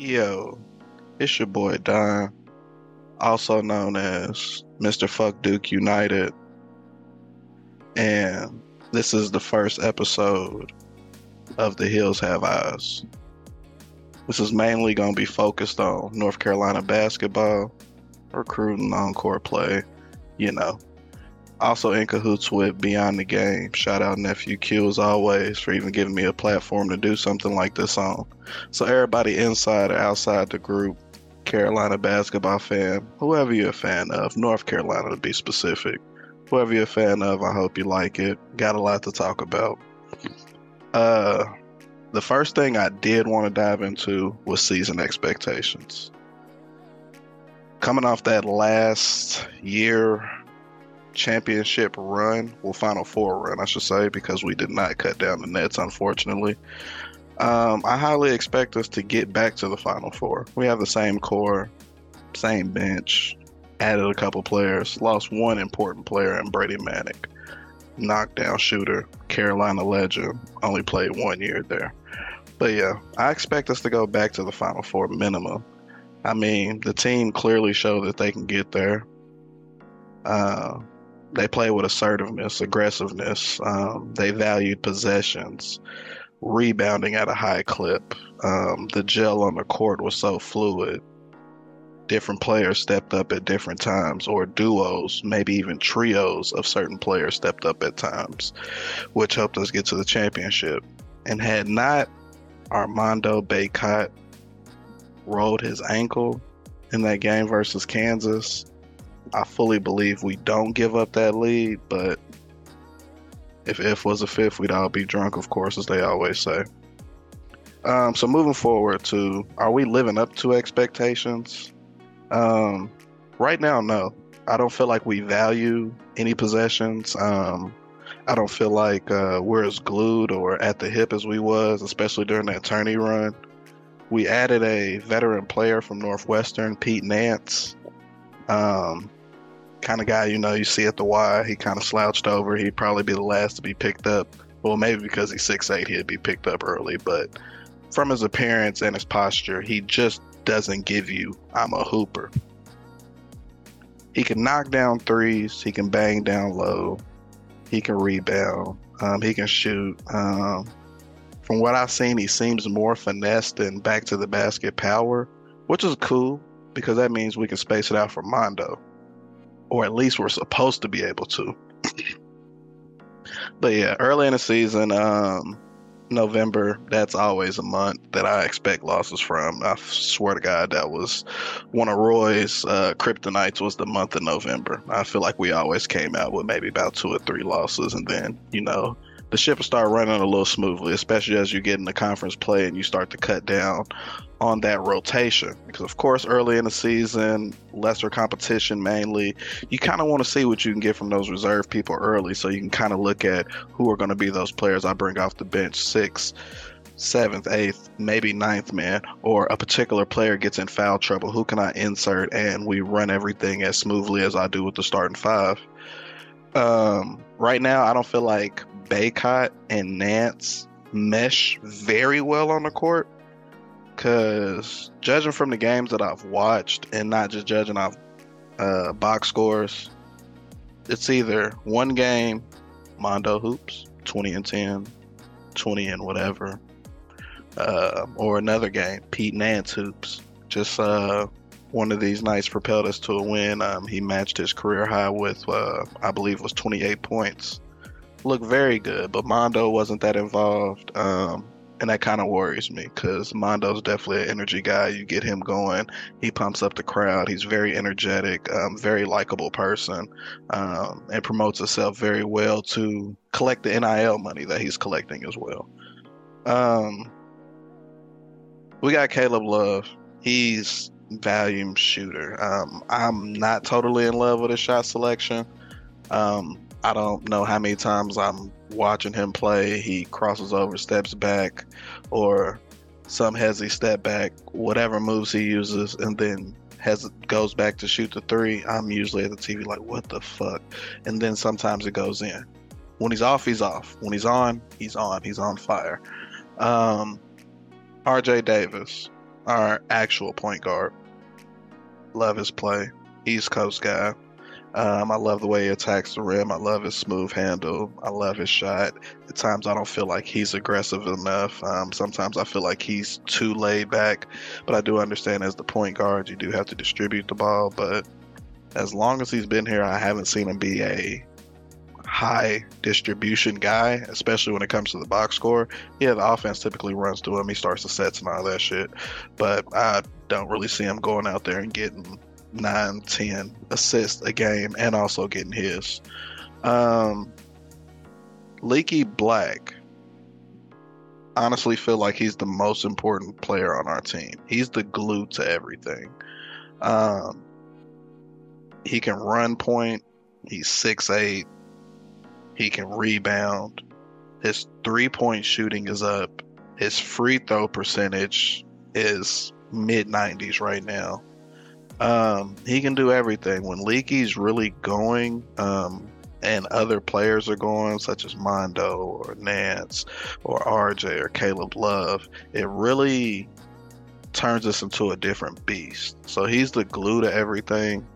Yo, it's your boy Don, also known as Mr. Fuck Duke United. And this is the first episode of The Heels Have Eyes. This is mainly going to be focused on North Carolina basketball, recruiting, on court play, you know. Also in cahoots with Beyond the Game. Shout out Nephew Q as always for even giving me a platform to do something like this on. So everybody inside or outside the group, Carolina basketball fan, whoever you're a fan of, North Carolina to be specific, whoever you're a fan of, I hope you like it. Got a lot to talk about. Uh, the first thing I did want to dive into was season expectations. Coming off that last year championship run, well, Final Four run, I should say, because we did not cut down the nets, unfortunately. Um, I highly expect us to get back to the Final Four. We have the same core, same bench, added a couple players, lost one important player in Brady Manek, knockdown shooter, Carolina legend, only played one year there. But yeah, I expect us to go back to the Final Four minimum. I mean, the team clearly showed that they can get there. Uh, they play with assertiveness, aggressiveness. Um, they valued possessions, rebounding at a high clip. Um, the gel on the court was so fluid. Different players stepped up at different times, or duos, maybe even trios of certain players stepped up at times, which helped us get to the championship. And had not Armando Bacot rolled his ankle in that game versus Kansas, I fully believe we don't give up that lead, but if if was a fifth, we'd all be drunk, of course, as they always say. Um, so moving forward to, are we living up to expectations? Um, right now, no. I don't feel like we value any possessions. Um, I don't feel like uh, we're as glued or at the hip as we was, especially during that tourney run. We added a veteran player from Northwestern, Pete Nance. Um, kind of guy you know you see at the Y. He kind of slouched over. He'd probably be the last to be picked up. Well, maybe because he's six eight, he'd be picked up early. But from his appearance and his posture, he just doesn't give you I'm a hooper. He can knock down threes. He can bang down low. He can rebound. Um, he can shoot. Um, from what I've seen, he seems more finesse than back to the basket power, which is cool because that means we can space it out for Mondo or at least we're supposed to be able to. but yeah, early in the season, um, November, that's always a month that I expect losses from. I swear to God, that was one of Roy's uh, kryptonites was the month of November. I feel like we always came out with maybe about two or three losses, and then you know the ship will start running a little smoothly, especially as you get in the conference play and you start to cut down on that rotation. Because, of course, early in the season, lesser competition mainly, you kind of want to see what you can get from those reserve people early so you can kind of look at who are going to be those players I bring off the bench sixth, seventh, eighth, maybe ninth man, or a particular player gets in foul trouble. Who can I insert? And we run everything as smoothly as I do with the starting five. Um, right now, I don't feel like Bacot and Nance mesh very well on the court because judging from the games that I've watched and not just judging off uh, box scores, it's either one game, Mondo Hoops, 20 and 10, 20 and whatever, uh, or another game, Pete Nance Hoops. Just uh, one of these nights propelled us to a win. Um, he matched his career high with, uh, I believe, was 28 points. Looked very good, but Mondo wasn't that involved. Um, and that kind of worries me because Mondo's definitely an energy guy. You get him going, he pumps up the crowd. He's very energetic, um, very likable person, um, and promotes himself very well to collect the NIL money that he's collecting as well. Um, we got Caleb Love. He's volume shooter. Um, I'm not totally in love with his shot selection. Um, I don't know how many times I'm watching him play. He crosses over, steps back, or some has a step back, whatever moves he uses, and then has goes back to shoot the three. I'm usually at the TV like, what the fuck? And then sometimes it goes in. When he's off, he's off. When he's on, he's on. He's on fire. Um, RJ Davis. our actual point guard. Love his play. East Coast guy. Um, I love the way he attacks the rim. I love his smooth handle. I love his shot. At times, I don't feel like he's aggressive enough. Um, sometimes I feel like he's too laid back. But I do understand as the point guard, you do have to distribute the ball. But as long as he's been here, I haven't seen him be a high distribution guy, especially when it comes to the box score. Yeah, the offense typically runs to him. He starts the sets and all that shit. But I don't really see him going out there and getting nine, ten assists a game and also getting his. Um, Leaky Black. Honestly, feel like he's the most important player on our team. He's the glue to everything. Um, he can run point. He's six eight. He can rebound. His three point shooting is up. His free throw percentage is mid 90s right now. Um, he can do everything. When Leaky's really going, um, and other players are going, such as Mondo or Nance or RJ or Caleb Love, it really turns us into a different beast. So he's the glue to everything.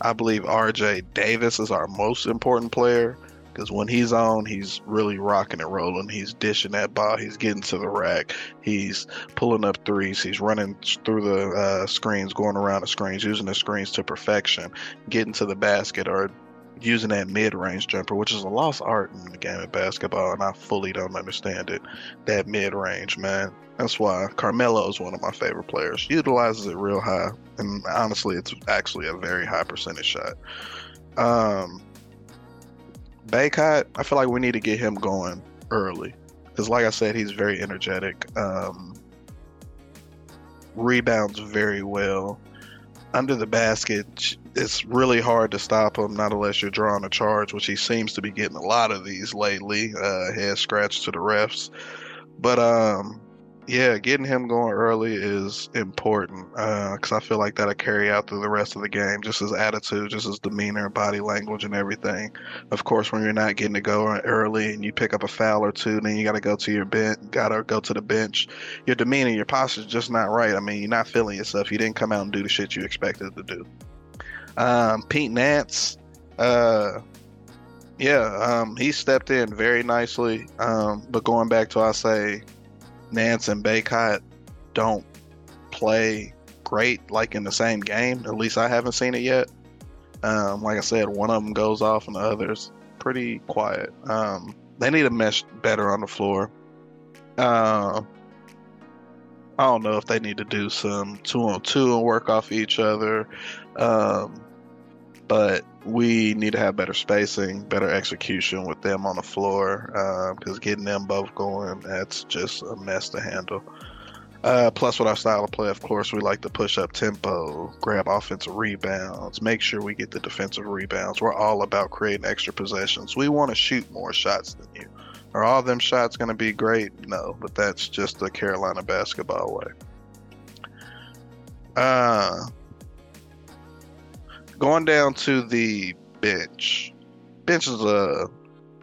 I believe RJ Davis is our most important player because when he's on, he's really rocking and rolling. He's dishing that ball. He's getting to the rack. He's pulling up threes. He's running through the uh, screens, going around the screens, using the screens to perfection, getting to the basket or using that mid-range jumper, which is a lost art in the game of basketball, and I fully don't understand it. That mid-range, man. That's why Carmelo is one of my favorite players. He Utilizes it real high, and honestly, it's actually a very high percentage shot. Um, Bacot, I feel like we need to get him going early because, like I said, he's very energetic. Um, rebounds very well. Under the basket, it's really hard to stop him, not unless you're drawing a charge, which he seems to be getting a lot of these lately. Uh, head scratch to the refs, but um, yeah, getting him going early is important because uh, I feel like that'll carry out through the rest of the game, just his attitude, just his demeanor, body language, and everything. Of course, when you're not getting to go early and you pick up a foul or two, then you got to go to your bench, got to go to the bench. Your demeanor, your posture is just not right. I mean, you're not feeling yourself. You didn't come out and do the shit you expected to do. Um, Pete Nance, uh, yeah, um, he stepped in very nicely. Um, but going back to I say Nance and Bacot don't play great like in the same game. At least I haven't seen it yet. Um, like I said, one of them goes off and the other's pretty quiet. Um, they need to mesh better on the floor. Uh, I don't know if they need to do some two on two and work off each other. Um, but we need to have better spacing, better execution with them on the floor because uh, getting them both going, that's just a mess to handle. Uh, plus, with our style of play, of course, we like to push up tempo, grab offensive rebounds, make sure we get the defensive rebounds. We're all about creating extra possessions. We want to shoot more shots than you. Are all them shots going to be great? No, but that's just the Carolina basketball way. Uh, going down to the bench. Bench is a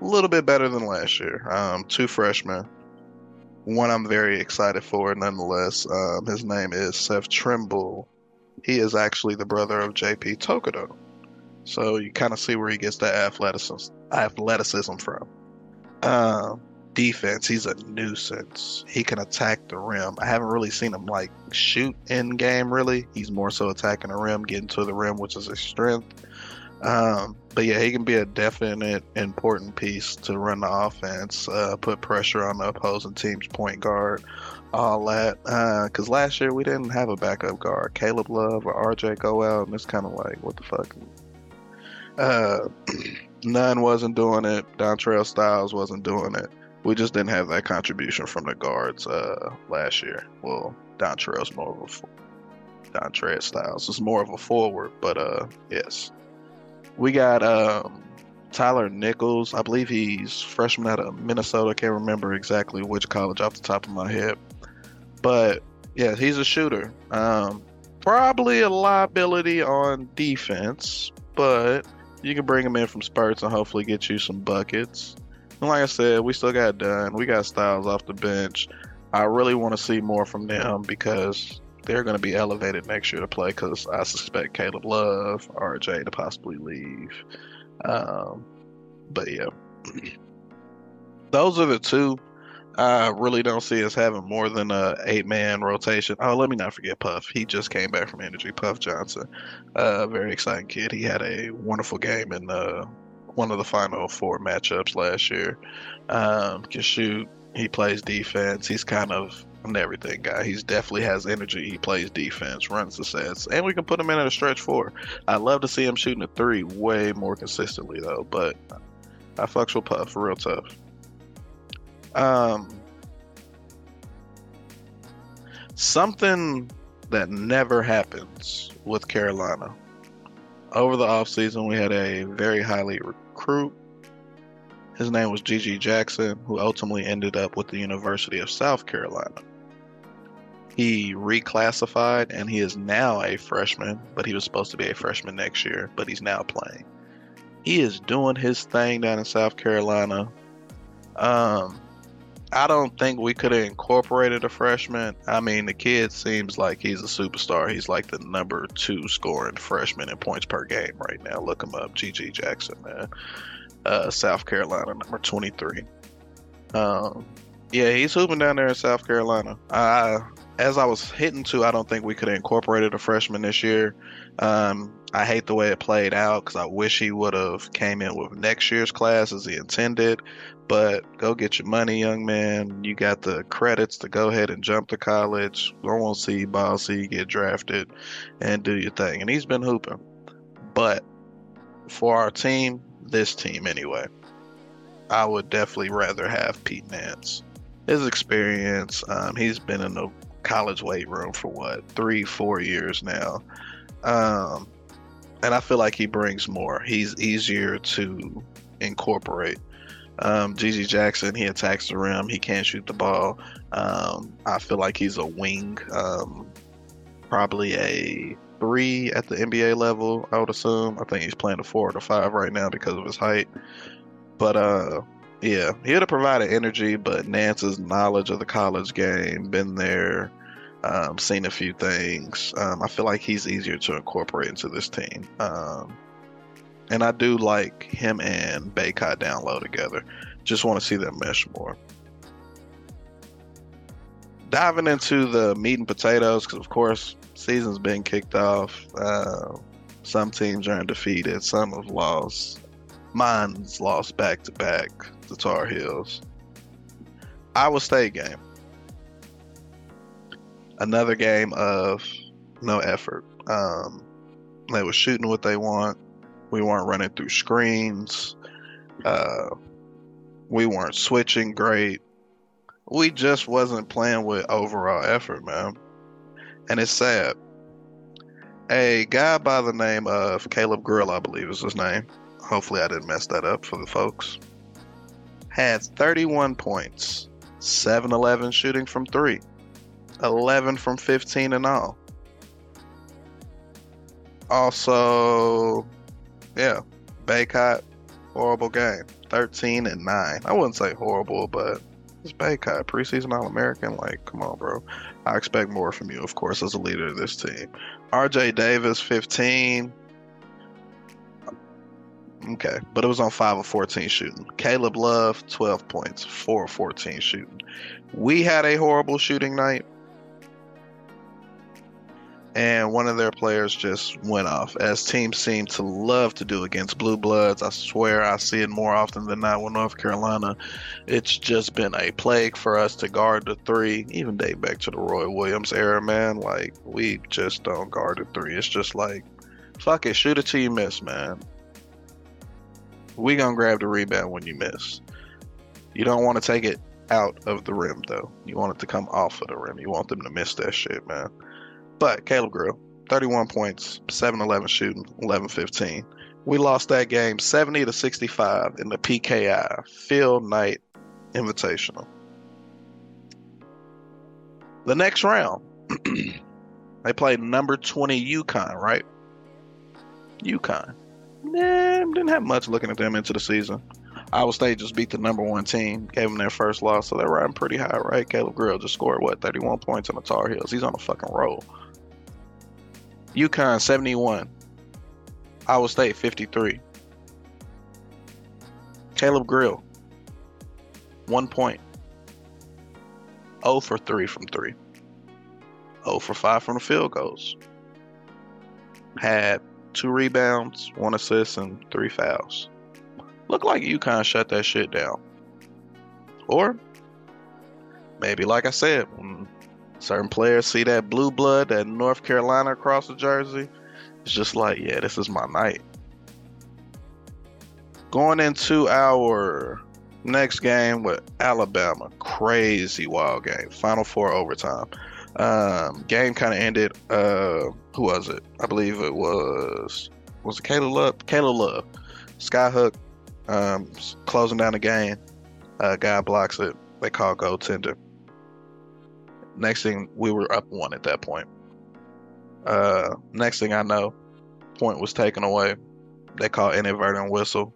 little bit better than last year. Um, two freshmen. One I'm very excited for, nonetheless. Um, his name is Seth Trimble. He is actually the brother of JP Tokoto. So you kind of see where he gets that athleticism, athleticism from. Um, defense, he's a nuisance. He can attack the rim. I haven't really seen him like shoot in game really. He's more so attacking the rim, getting to the rim, which is his strength. Um, but yeah, he can be a definite important piece to run the offense, uh, put pressure on the opposing team's point guard, all that. Because uh, last year we didn't have a backup guard. Caleb Love or RJ go out, and it's kind of like, what the fuck? Uh, none wasn't doing it. Dontrez Styles wasn't doing it. We just didn't have that contribution from the guards uh, last year. Well, Dontrez's more of a Dontrez Styles is more of a forward, but uh, yes. We got um, Tyler Nichols. I believe he's freshman out of Minnesota. Can't remember exactly which college off the top of my head. But yeah, he's a shooter. Um, probably a liability on defense, but you can bring him in from spurts and hopefully get you some buckets. And like I said, we still got Dunn. We got Styles off the bench. I really want to see more from them because they're going to be elevated next year to play because I suspect Caleb Love, RJ to possibly leave. Um, but yeah, those are the two. I really don't see us having more than a eight man rotation. Oh, let me not forget Puff. He just came back from injury. Puff Johnson, uh, very exciting kid. He had a wonderful game in uh, one of the final four matchups last year. Um, can shoot. He plays defense. He's kind of an everything guy. He's definitely has energy. He plays defense, runs the sets, and we can put him in at a stretch four. I'd love to see him shooting a three way more consistently though, but I fucks with Puff real tough. Um, something that never happens with Carolina. Over the offseason, we had a very highly recruit. His name was GG Jackson, who ultimately ended up with the University of South Carolina. He reclassified and he is now a freshman, but he was supposed to be a freshman next year, but he's now playing. He is doing his thing down in South Carolina. Um, I don't think we could have incorporated a freshman. I mean, the kid seems like he's a superstar. He's like the number two scoring freshman in points per game right now. Look him up, GG Jackson, man. Uh, South Carolina, number 23. Um, yeah, he's hooping down there in South Carolina. As I was hitting to, I don't think we could have incorporated a freshman this year. Um, I hate the way it played out because I wish he would have came in with next year's class as he intended. But go get your money, young man. You got the credits to go ahead and jump to college. Go on see ball, see you get drafted, and do your thing. And he's been hooping. But for our team, this team anyway, I would definitely rather have Pete Nance. His experience, um, he's been in the college weight room for what three, four years now. Um, and I feel like he brings more. He's easier to incorporate. Um, GG Jackson, he attacks the rim. He can't shoot the ball. Um, I feel like he's a wing, um, probably a three at the NBA level. I would assume. I think he's playing a four or a five right now because of his height. But uh, yeah, he would have provided energy. But Nance's knowledge of the college game, been there, um, seen a few things. Um, I feel like he's easier to incorporate into this team. Um, and I do like him and Bacot down low together. Just want to see them mesh more. Diving into the meat and potatoes, because of course, season's been kicked off. Uh, some teams are undefeated, some have lost. Mine's lost back to back the Tar Heels. Iowa State game another game of no effort. Um, they were shooting what they want. We weren't running through screens. Uh, we weren't switching great. We just wasn't playing with overall effort, man. And it's sad. A guy by the name of Caleb Grill, I believe is his name. Hopefully, I didn't mess that up for the folks. Had 31 points, 7 11 shooting from three. 11 from 15 and all. Also, yeah, Bacot, horrible game. 13 and 9. I wouldn't say horrible, but it's Bacot, preseason All American. Like, come on, bro. I expect more from you, of course, as a leader of this team. RJ Davis, 15. Okay, but it was on 5 of 14 shooting. Caleb Love, 12 points, 4 of 14 shooting. We had a horrible shooting night and one of their players just went off, as teams seem to love to do against Blue Bloods. I swear I see it more often than not with North Carolina. It's just been a plague for us to guard the three, even date back to the Roy Williams era, man. Like, we just don't guard the three. It's just like, fuck it, shoot it till you miss, man. We gonna grab the rebound when you miss. You don't want to take it out of the rim, though. You want it to come off of the rim. You want them to miss that shit, man. But Caleb Grill 31 points, 7 11 shooting, 11 15. We lost that game 70 to 65 in the PKI Phil Knight Invitational. The next round, they played number 20 UConn, right? UConn. Nah, didn't have much looking at them into the season. Iowa State just beat the number one team, gave them their first loss, so they're riding pretty high, right? Caleb Grill just scored what 31 points on the Tar Heels. He's on a fucking roll. UConn 71, Iowa State 53. Caleb Grill, one point. 0 for 3 from 3. 0 for 5 from the field goals. Had two rebounds, one assist, and three fouls. Look like UConn shut that shit down. Or maybe, like I said, certain players see that blue blood, that North Carolina across the jersey, it's just like, yeah, this is my night. Going into our next game with Alabama, crazy wild game, Final Four overtime. Um, game kind of ended. Uh, who was it? I believe it was was it Caleb Love? Caleb Love, Skyhook, um, closing down the game. Uh, guy blocks it. They call goaltender. Next thing, we were up one at that point. Uh, next thing I know, point was taken away. They call inadvertent whistle,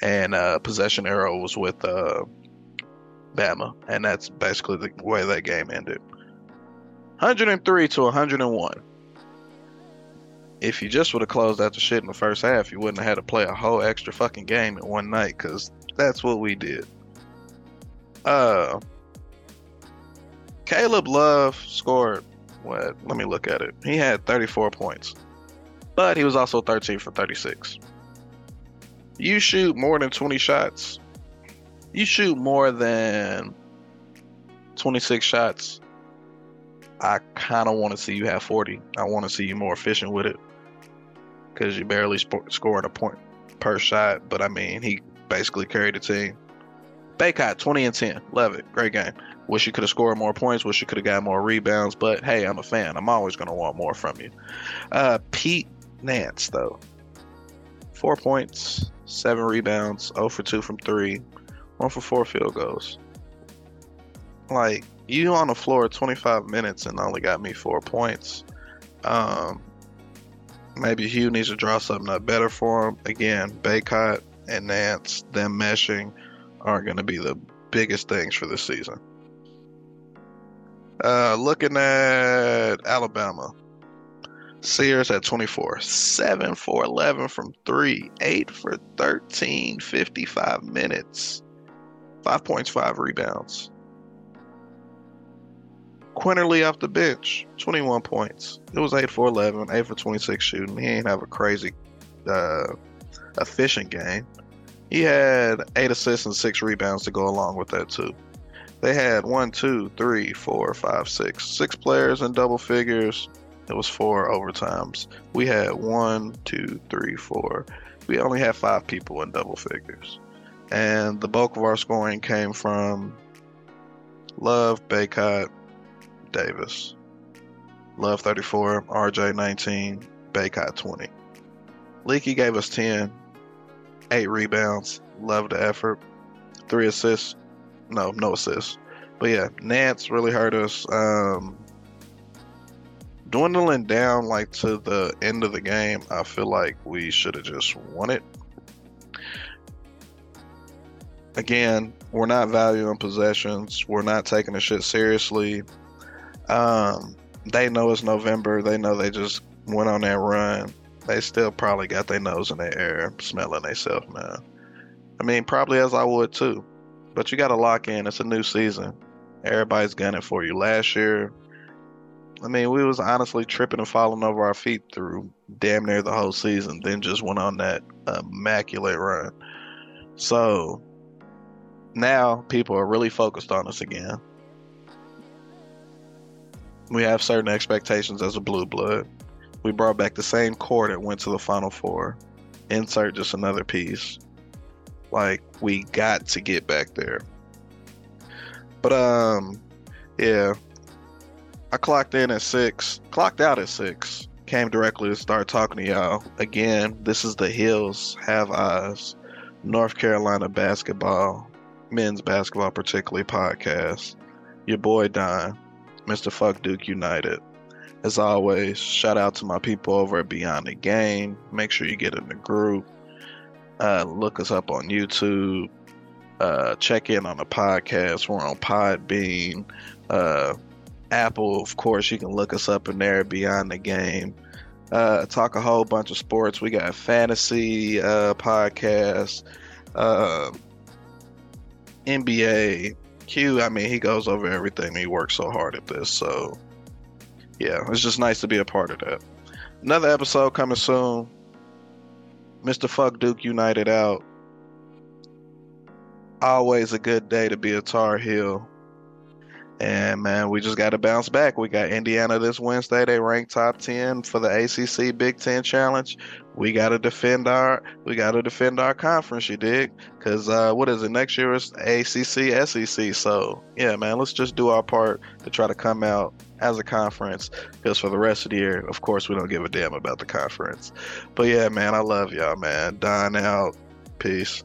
and uh, possession arrow was with uh, Bama, and that's basically the way that game ended. 103 to 101. If you just would have closed out the shit in the first half, you wouldn't have had to play a whole extra fucking game in one night, because that's what we did. Uh, Caleb Love scored what? Let me look at it. He had 34 points, but he was also 13 for 36. You shoot more than 20 shots. You shoot more than 26 shots I kind of want to see you have 40. I want to see you more efficient with it because you barely sp- scored a point per shot. But I mean, he basically carried the team. Bacot, 20 and 10. Love it. Great game. Wish you could have scored more points. Wish you could have got more rebounds. But hey, I'm a fan. I'm always going to want more from you. Uh, Pete Nance, though. Four points, seven rebounds, 0 for 2 from 3, 1 for 4 field goals. Like, you on the floor 25 minutes and only got me four points. Um, maybe Hugh needs to draw something up better for him. Again, Bacot and Nance, them meshing, aren't going to be the biggest things for this season. Uh, looking at Alabama, Sears at 24, 7 for 11 from 3, 8 for 13, 55 minutes, 5 points, 5 rebounds. Quinerly off the bench, 21 points. It was 8 for 11, 8 for 26 shooting. He ain't have a crazy uh, efficient game. He had 8 assists and 6 rebounds to go along with that, too. They had one, two, three, four, five, six, six players in double figures. It was four overtimes. We had one, two, three, four. We only had five people in double figures. And the bulk of our scoring came from Love, Bacot, Davis. Love 34, RJ 19, Bacot 20. Leaky gave us 10, 8 rebounds. Love the effort. 3 assists. No, no assists. But yeah, Nance really hurt us. Um, dwindling down like to the end of the game, I feel like we should have just won it. Again, we're not valuing possessions. We're not taking the shit seriously. Um, they know it's November. They know they just went on that run. They still probably got their nose in the air, smelling themselves, man. I mean, probably as I would too. But you got to lock in. It's a new season. Everybody's gunning for you. Last year, I mean, we was honestly tripping and falling over our feet through damn near the whole season. Then just went on that immaculate run. So now people are really focused on us again. We have certain expectations as a blue blood. We brought back the same core that went to the final four. Insert just another piece. Like we got to get back there. But um yeah. I clocked in at six, clocked out at six, came directly to start talking to y'all. Again, this is the Heels Have Eyes, North Carolina basketball, men's basketball particularly podcast. Your boy Don. Mr. Fuck Duke United. As always, shout out to my people over at Beyond the Game. Make sure you get in the group. Uh, look us up on YouTube. Uh, check in on the podcast. We're on Podbean. Uh, Apple, of course, you can look us up in there, Beyond the Game. Uh, talk a whole bunch of sports. We got fantasy uh, podcasts, uh, NBA. Q, I mean, he goes over everything. He works so hard at this. So, yeah, it's just nice to be a part of that. Another episode coming soon. Mr. Fuck Duke United out. Always a good day to be a Tar Heel. And man, we just got to bounce back. We got Indiana this Wednesday. They rank top ten for the ACC Big Ten Challenge. We got to defend our we got to defend our conference. You dig? Because uh, what is it next year? Is ACC SEC. So yeah, man, let's just do our part to try to come out as a conference. Because for the rest of the year, of course, we don't give a damn about the conference. But yeah, man, I love y'all, man. Don out. Peace.